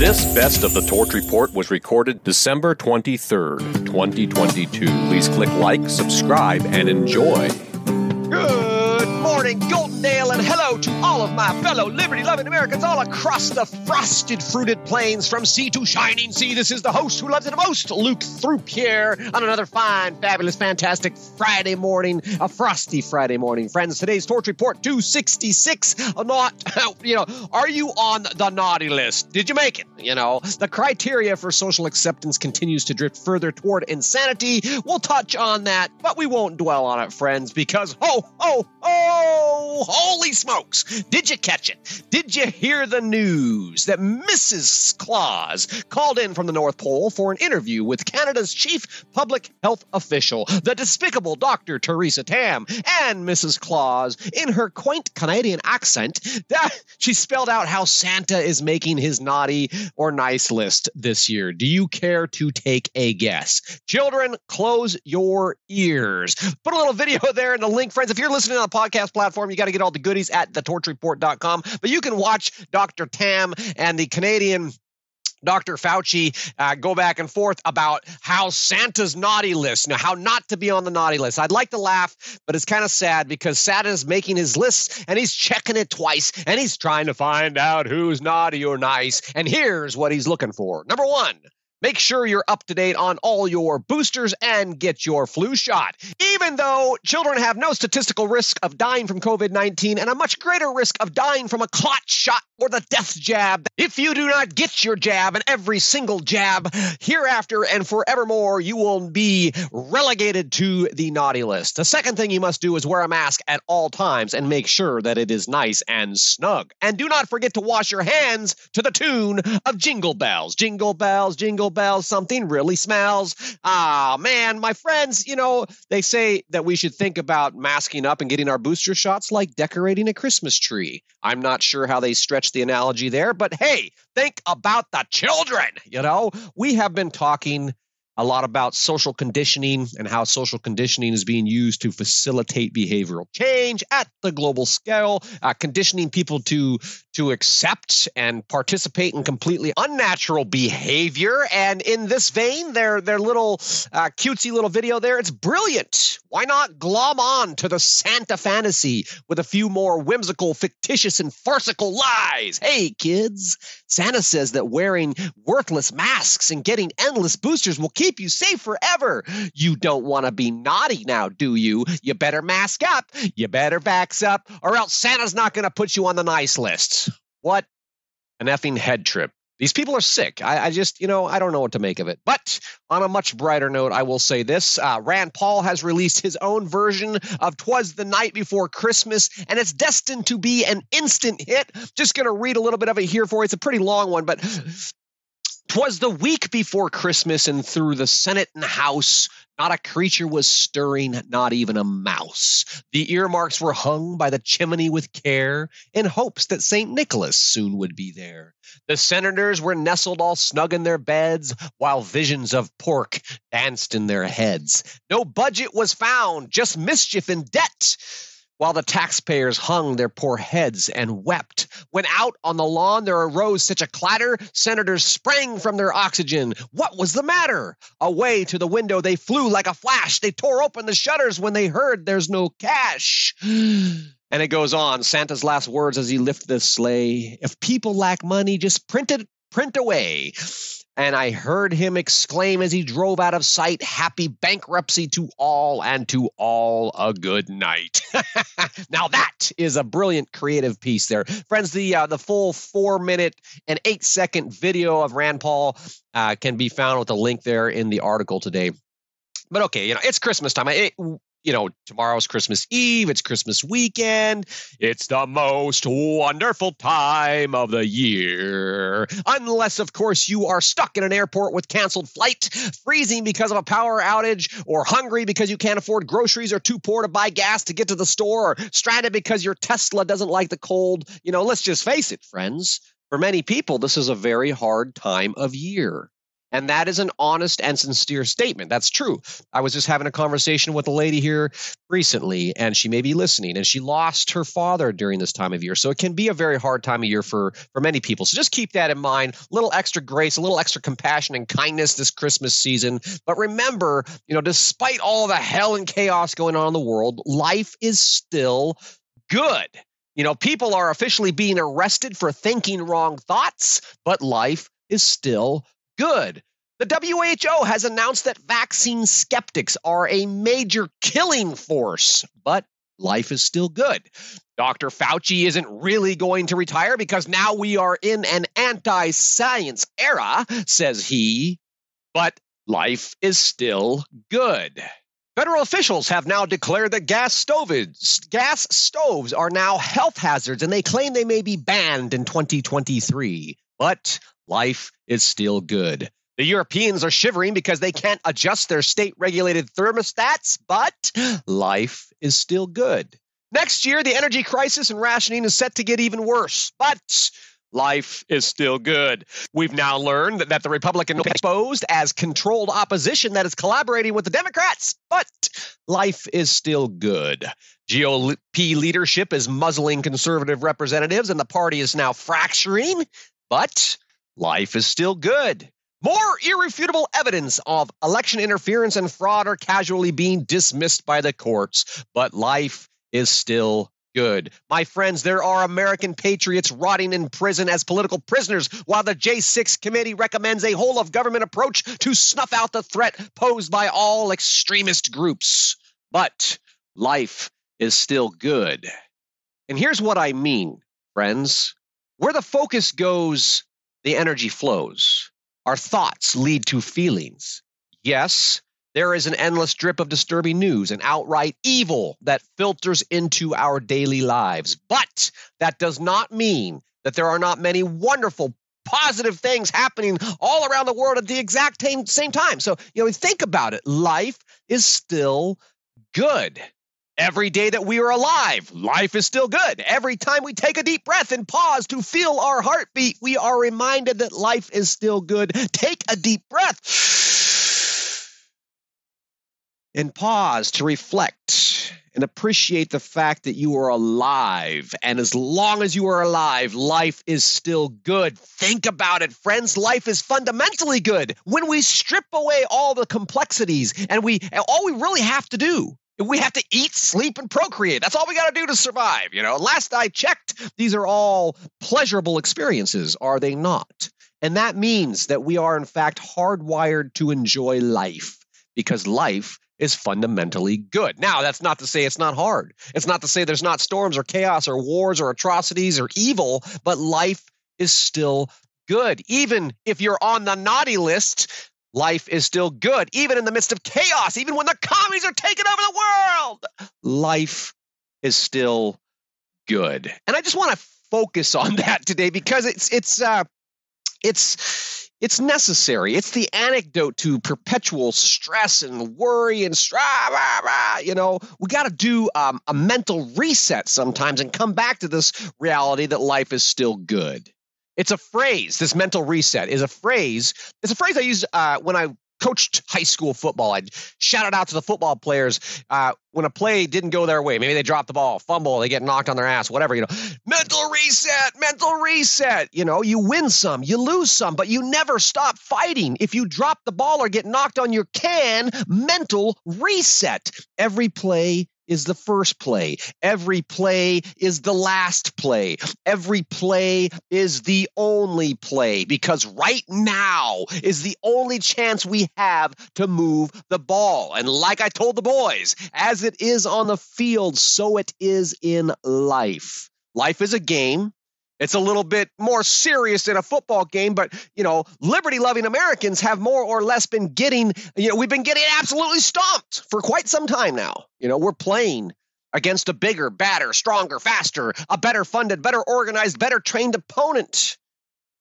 This Best of the Torch Report was recorded December 23rd, 2022. Please click like, subscribe, and enjoy. Good morning, all of my fellow liberty loving Americans all across the frosted, fruited plains from sea to shining sea. This is the host who loves it the most, Luke Throop here on another fine, fabulous, fantastic Friday morning, a frosty Friday morning. Friends, today's Torch Report 266. Not, you know, are you on the naughty list? Did you make it? You know, the criteria for social acceptance continues to drift further toward insanity. We'll touch on that, but we won't dwell on it, friends, because, oh, oh, oh, holy smokes. Did you catch it? Did you hear the news that Mrs. Claus called in from the North Pole for an interview with Canada's chief public health official, the despicable Dr. Teresa Tam, and Mrs. Claus, in her quaint Canadian accent, she spelled out how Santa is making his naughty or nice list this year. Do you care to take a guess? Children, close your ears. Put a little video there in the link, friends. If you're listening on a podcast platform, you got to get all the goodies at thetorchreport.com. But you can watch Dr. Tam and the Canadian Dr. Fauci uh, go back and forth about how Santa's naughty list, know, how not to be on the naughty list. I'd like to laugh, but it's kind of sad because Santa's making his list and he's checking it twice and he's trying to find out who's naughty or nice. And here's what he's looking for. Number one, Make sure you're up to date on all your boosters and get your flu shot. Even though children have no statistical risk of dying from COVID 19 and a much greater risk of dying from a clot shot or the death jab, if you do not get your jab and every single jab hereafter and forevermore, you will be relegated to the naughty list. The second thing you must do is wear a mask at all times and make sure that it is nice and snug. And do not forget to wash your hands to the tune of Jingle Bells. Jingle Bells, Jingle Bells, something really smells. Ah, man, my friends, you know, they say that we should think about masking up and getting our booster shots like decorating a Christmas tree. I'm not sure how they stretch the analogy there, but hey, think about the children. You know, we have been talking a lot about social conditioning and how social conditioning is being used to facilitate behavioral change at the global scale, uh, conditioning people to to accept and participate in completely unnatural behavior. And in this vein, their their little uh, cutesy little video there, it's brilliant. Why not glom on to the Santa fantasy with a few more whimsical, fictitious, and farcical lies? Hey, kids, Santa says that wearing worthless masks and getting endless boosters will keep you safe forever. You don't want to be naughty now, do you? You better mask up. You better vax up, or else Santa's not going to put you on the nice list. What an effing head trip. These people are sick. I, I, just, you know, I don't know what to make of it. But on a much brighter note, I will say this uh, Rand Paul has released his own version of Twas the Night Before Christmas, and it's destined to be an instant hit. Just going to read a little bit of it here for you. It's a pretty long one, but Twas the week before Christmas, and through the Senate and House, not a creature was stirring, not even a mouse. The earmarks were hung by the chimney with care, in hopes that St. Nicholas soon would be there. The senators were nestled all snug in their beds, while visions of pork danced in their heads. No budget was found, just mischief and debt while the taxpayers hung their poor heads and wept. When out on the lawn there arose such a clatter, senators sprang from their oxygen. What was the matter? Away to the window they flew like a flash. They tore open the shutters when they heard there's no cash. And it goes on, Santa's last words as he lifted the sleigh. If people lack money, just print it, print away and I heard him exclaim as he drove out of sight, Happy bankruptcy to all, and to all a good night. now, that is a brilliant creative piece there. Friends, the, uh, the full four minute and eight second video of Rand Paul uh, can be found with a link there in the article today. But okay, you know, it's Christmas time. It, you know, tomorrow's Christmas Eve, it's Christmas weekend. It's the most wonderful time of the year. Unless, of course, you are stuck in an airport with canceled flight, freezing because of a power outage, or hungry because you can't afford groceries, or too poor to buy gas to get to the store, or stranded because your Tesla doesn't like the cold. You know, let's just face it, friends. For many people, this is a very hard time of year. And that is an honest and sincere statement. That's true. I was just having a conversation with a lady here recently, and she may be listening, and she lost her father during this time of year. So it can be a very hard time of year for, for many people. So just keep that in mind. A little extra grace, a little extra compassion and kindness this Christmas season. But remember, you know, despite all the hell and chaos going on in the world, life is still good. You know, people are officially being arrested for thinking wrong thoughts, but life is still good. The WHO has announced that vaccine skeptics are a major killing force, but life is still good. Dr. Fauci isn't really going to retire because now we are in an anti science era, says he, but life is still good. Federal officials have now declared that gas stoves, gas stoves are now health hazards and they claim they may be banned in 2023. But life is still good. The Europeans are shivering because they can't adjust their state regulated thermostats, but life is still good. Next year, the energy crisis and rationing is set to get even worse, but life is still good. We've now learned that the Republican exposed as controlled opposition that is collaborating with the Democrats, but life is still good. GOP leadership is muzzling conservative representatives, and the party is now fracturing, but life is still good. More irrefutable evidence of election interference and fraud are casually being dismissed by the courts, but life is still good. My friends, there are American patriots rotting in prison as political prisoners, while the J6 committee recommends a whole of government approach to snuff out the threat posed by all extremist groups. But life is still good. And here's what I mean, friends. Where the focus goes, the energy flows. Our thoughts lead to feelings. Yes, there is an endless drip of disturbing news and outright evil that filters into our daily lives. But that does not mean that there are not many wonderful, positive things happening all around the world at the exact same time. So, you know, think about it. Life is still good. Every day that we are alive, life is still good. Every time we take a deep breath and pause to feel our heartbeat, we are reminded that life is still good. Take a deep breath and pause to reflect and appreciate the fact that you are alive. And as long as you are alive, life is still good. Think about it, friends. Life is fundamentally good when we strip away all the complexities and we all we really have to do we have to eat, sleep, and procreate. That's all we got to do to survive. You know, last I checked, these are all pleasurable experiences, are they not? And that means that we are, in fact, hardwired to enjoy life because life is fundamentally good. Now, that's not to say it's not hard. It's not to say there's not storms or chaos or wars or atrocities or evil, but life is still good. Even if you're on the naughty list, life is still good, even in the midst of chaos, even when the commies are taking over the world. Life is still good. And I just want to focus on that today because it's it's uh it's it's necessary. It's the antidote to perpetual stress and worry and rah. you know, we got to do um, a mental reset sometimes and come back to this reality that life is still good. It's a phrase. This mental reset is a phrase. It's a phrase I use uh, when I coached high school football. I'd shout it out to the football players uh, when a play didn't go their way. Maybe they drop the ball, fumble, they get knocked on their ass, whatever. You know, mental reset, mental reset. You know, you win some, you lose some, but you never stop fighting. If you drop the ball or get knocked on your can, mental reset. Every play is the first play. Every play is the last play. Every play is the only play because right now is the only chance we have to move the ball. And like I told the boys, as it is on the field, so it is in life. Life is a game. It's a little bit more serious than a football game, but you know, liberty loving Americans have more or less been getting, you know, we've been getting absolutely stomped for quite some time now. You know, we're playing against a bigger, badder, stronger, faster, a better funded, better organized, better trained opponent.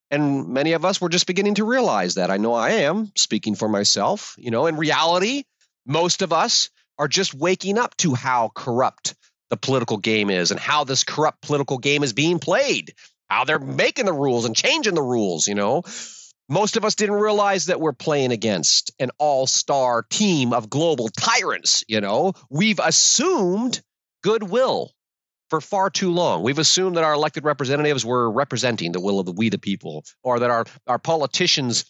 And many of us were just beginning to realize that. I know I am speaking for myself. You know, in reality, most of us are just waking up to how corrupt the political game is and how this corrupt political game is being played, how they're mm-hmm. making the rules and changing the rules, you know. Most of us didn't realize that we're playing against an all star team of global tyrants. You know, we've assumed goodwill for far too long. We've assumed that our elected representatives were representing the will of the we the people, or that our, our politicians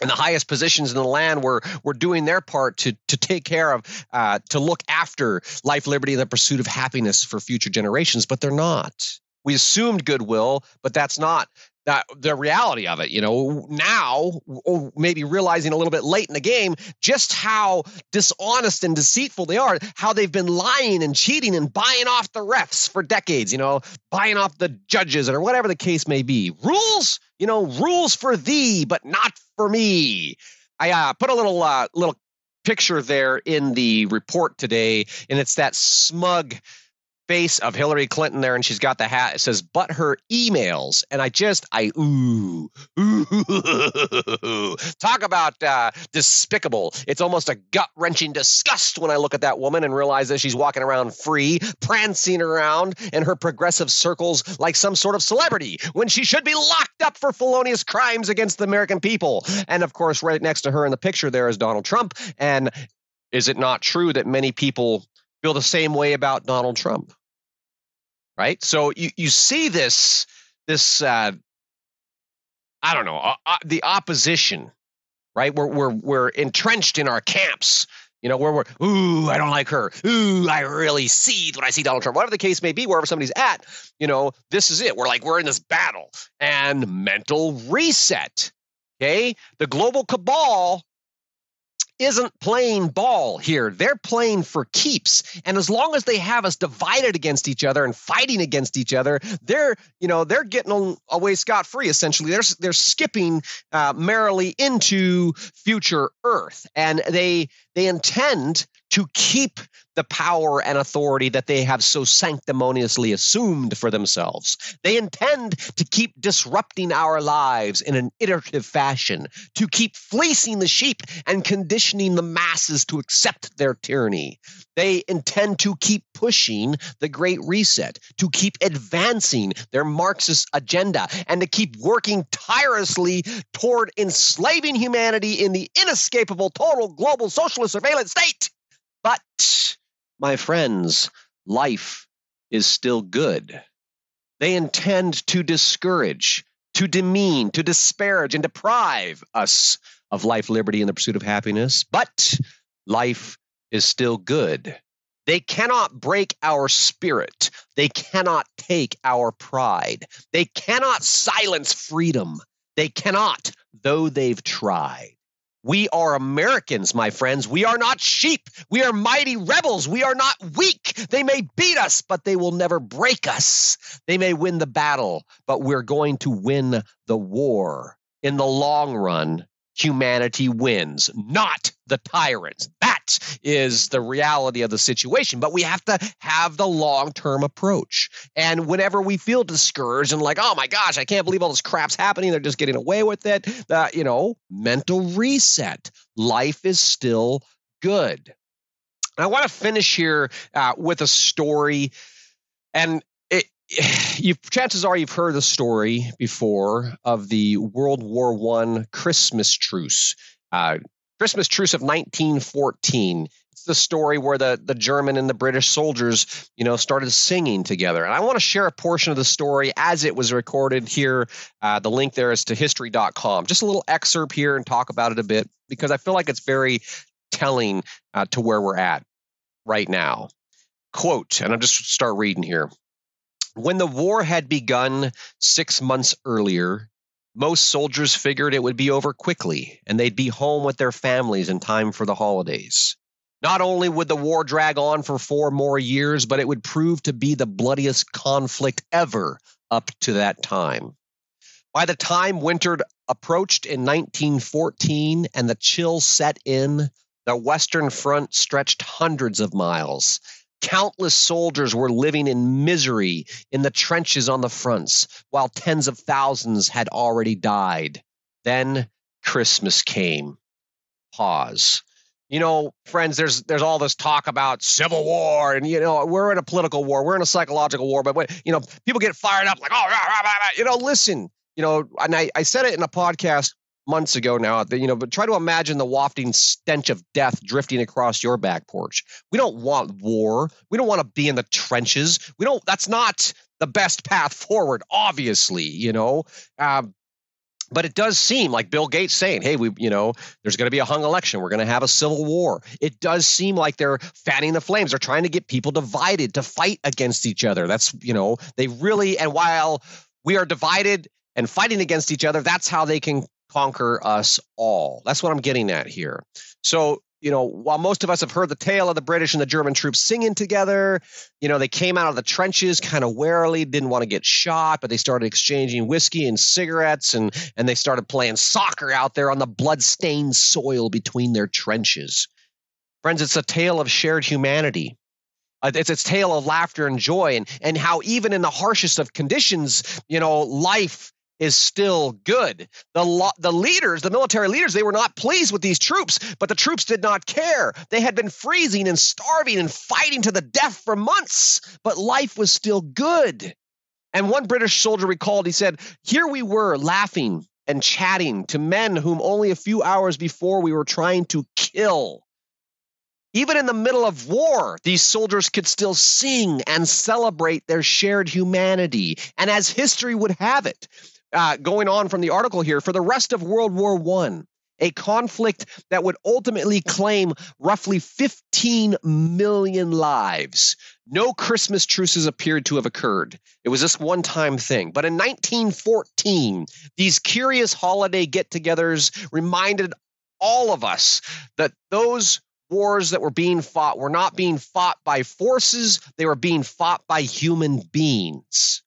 in the highest positions in the land were were doing their part to to take care of uh, to look after life, liberty, and the pursuit of happiness for future generations, but they're not. We assumed goodwill, but that's not that the reality of it you know? Now or maybe realizing a little bit late in the game just how dishonest and deceitful they are how they've been lying and cheating and buying off the refs for decades you know? Buying off the judges or whatever the case may be. Rules you know rules for thee but not for me. I uh, put a little uh, little picture there in the report today and it's that smug face of Hillary Clinton there, and she's got the hat. It says, "But her emails," and I just, I ooh, ooh, talk about uh, despicable. It's almost a gut wrenching disgust when I look at that woman and realize that she's walking around free, prancing around in her progressive circles like some sort of celebrity when she should be locked up for felonious crimes against the American people. And of course, right next to her in the picture there is Donald Trump. And is it not true that many people feel the same way about Donald Trump. Right? So you, you see this this uh, I don't know uh, uh, the opposition, right? We're we're we're entrenched in our camps. You know, where we're ooh, I don't like her. Ooh, I really seethe when I see Donald Trump. Whatever the case may be, wherever somebody's at, you know, this is it. We're like we're in this battle and mental reset. Okay, the global cabal isn't playing ball here. They're playing for keeps. And as long as they have us divided against each other and fighting against each other, they're, you know, they're getting away scot free essentially. They're they're skipping uh, merrily into future Earth, and they they intend to keep the power and authority that they have so sanctimoniously assumed for themselves. They intend to keep disrupting our lives in an iterative fashion, to keep fleecing the sheep and conditioning the masses to accept their tyranny. They intend to keep pushing the Great Reset, to keep advancing their Marxist agenda, and to keep working tirelessly toward enslaving humanity in the inescapable total global socialist surveillance state. But my friends, life is still good. They intend to discourage, to demean, to disparage, and deprive us of life, liberty, and the pursuit of happiness. But life is still good. They cannot break our spirit. They cannot take our pride. They cannot silence freedom. They cannot, though they've tried. We are Americans, my friends. We are not sheep. We are mighty rebels. We are not weak. They may beat us, but they will never break us. They may win the battle, but we're going to win the war. In the long run, humanity wins, not the tyrants. That is the reality of the situation. But we have to have the long term approach. And whenever we feel discouraged and like, oh my gosh, I can't believe all this crap's happening, they're just getting away with it, uh, you know, mental reset. Life is still good. I want to finish here uh, with a story. And you chances are you've heard the story before of the World War One Christmas truce. Uh, Christmas truce of 1914. It's the story where the, the German and the British soldiers, you know, started singing together. And I want to share a portion of the story as it was recorded here. Uh, the link there is to history.com. Just a little excerpt here and talk about it a bit because I feel like it's very telling uh, to where we're at right now. Quote, and I'll just start reading here. When the war had begun six months earlier, most soldiers figured it would be over quickly and they'd be home with their families in time for the holidays. Not only would the war drag on for four more years, but it would prove to be the bloodiest conflict ever up to that time. By the time winter approached in 1914 and the chill set in, the Western Front stretched hundreds of miles, Countless soldiers were living in misery in the trenches on the fronts, while tens of thousands had already died. Then Christmas came. Pause. You know, friends, there's there's all this talk about civil war, and you know we're in a political war, we're in a psychological war, but when, you know people get fired up like, oh, you know, listen, you know, and I, I said it in a podcast months ago now, you know, but try to imagine the wafting stench of death drifting across your back porch. We don't want war. We don't want to be in the trenches. We don't, that's not the best path forward, obviously, you know. Um, but it does seem like Bill Gates saying, "Hey, we, you know, there's going to be a hung election. We're going to have a civil war." It does seem like they're fanning the flames. They're trying to get people divided to fight against each other. That's, you know, they really and while we are divided and fighting against each other, that's how they can conquer us all. That's what I'm getting at here. So, you know, while most of us have heard the tale of the British and the German troops singing together, you know, they came out of the trenches kind of warily, didn't want to get shot, but they started exchanging whiskey and cigarettes and and they started playing soccer out there on the blood-stained soil between their trenches. Friends, it's a tale of shared humanity. Uh, it's a tale of laughter and joy and and how even in the harshest of conditions, you know, life is still good. The lo- the leaders, the military leaders, they were not pleased with these troops, but the troops did not care. They had been freezing and starving and fighting to the death for months, but life was still good. And one British soldier recalled, he said, "Here we were laughing and chatting to men whom only a few hours before we were trying to kill." Even in the middle of war, these soldiers could still sing and celebrate their shared humanity. And as history would have it, uh, going on from the article here, for the rest of World War One, a conflict that would ultimately claim roughly 15 million lives. No Christmas truces appeared to have occurred. It was this one time thing. But in 1914, these curious holiday get togethers reminded all of us that those wars that were being fought were not being fought by forces, they were being fought by human beings.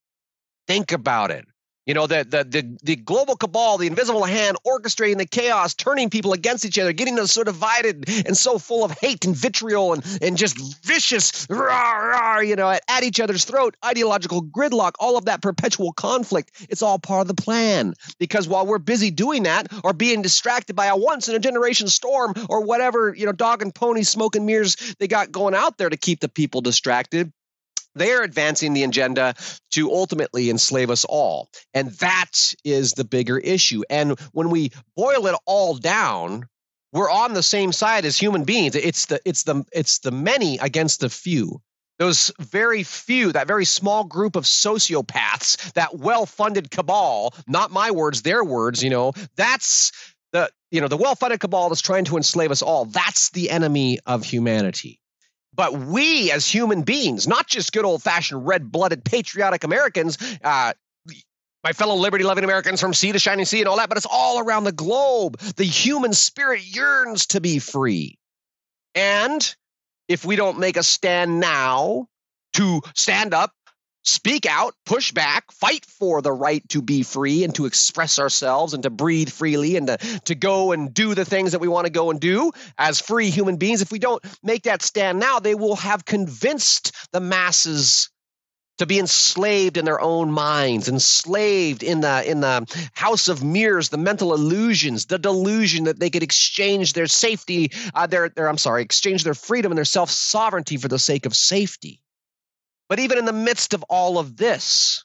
Think about it. You know, the, the, the, the, global cabal, the invisible hand orchestrating the chaos, turning people against each other, getting us so divided and so full of hate and vitriol and, and just vicious, rah, rah, you know, at, at each other's throat, ideological gridlock, all of that perpetual conflict. It's all part of the plan. Because while we're busy doing that or being distracted by a once in a generation storm or whatever, you know, dog and pony smoke and mirrors they got going out there to keep the people distracted, they're advancing the agenda to ultimately enslave us all. And that is the bigger issue. And when we boil it all down, we're on the same side as human beings. It's the it's the it's the many against the few. Those very few, that very small group of sociopaths, that well-funded cabal, not my words, their words, you know, that's the you know, the well-funded cabal that's trying to enslave us all. That's the enemy of humanity. But we as human beings, not just good old fashioned red blooded patriotic Americans, uh, my fellow liberty loving Americans from sea to shining sea and all that, but it's all around the globe. The human spirit yearns to be free. And if we don't make a stand now to stand up speak out, push back, fight for the right to be free and to express ourselves and to breathe freely and to, to go and do the things that we want to go and do as free human beings. If we don't make that stand now, they will have convinced the masses to be enslaved in their own minds, enslaved in the in the house of mirrors, the mental illusions, the delusion that they could exchange their safety, uh, their, their I'm sorry, exchange their freedom and their self sovereignty for the sake of safety. But even in the midst of all of this,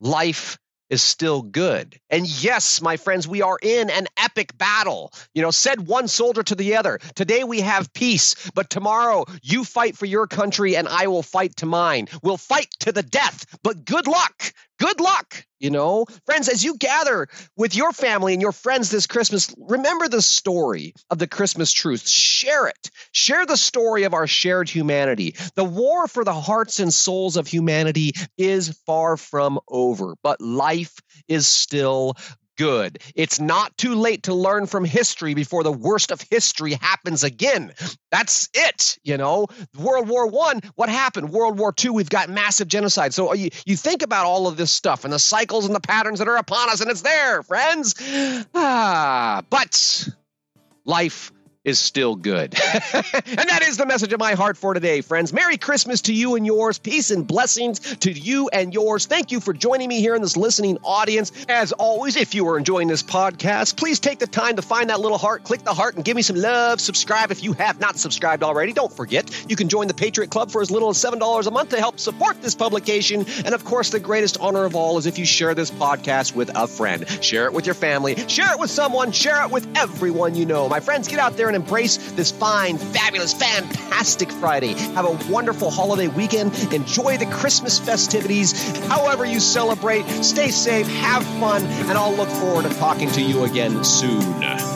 life is still good. And yes, my friends, we are in an epic battle. You know, said one soldier to the other, today we have peace, but tomorrow you fight for your country and I will fight to mine. We'll fight to the death, but good luck. Good luck. You know, friends, as you gather with your family and your friends this Christmas, remember the story of the Christmas truce. Share it. Share the story of our shared humanity. The war for the hearts and souls of humanity is far from over, but life is still good. It's not too late to learn from history before the worst of history happens again. That's it, you know. World War 1, what happened? World War 2, we've got massive genocide. So you, you think about all of this stuff and the cycles and the patterns that are upon us and it's there, friends. Ah, but life is still good. and that is the message of my heart for today, friends. Merry Christmas to you and yours. Peace and blessings to you and yours. Thank you for joining me here in this listening audience. As always, if you are enjoying this podcast, please take the time to find that little heart, click the heart, and give me some love. Subscribe if you have not subscribed already. Don't forget, you can join the Patriot Club for as little as $7 a month to help support this publication. And of course, the greatest honor of all is if you share this podcast with a friend. Share it with your family, share it with someone, share it with everyone you know. My friends, get out there and embrace this fine, fabulous, fantastic Friday. Have a wonderful holiday weekend. Enjoy the Christmas festivities. However, you celebrate, stay safe, have fun, and I'll look forward to talking to you again soon.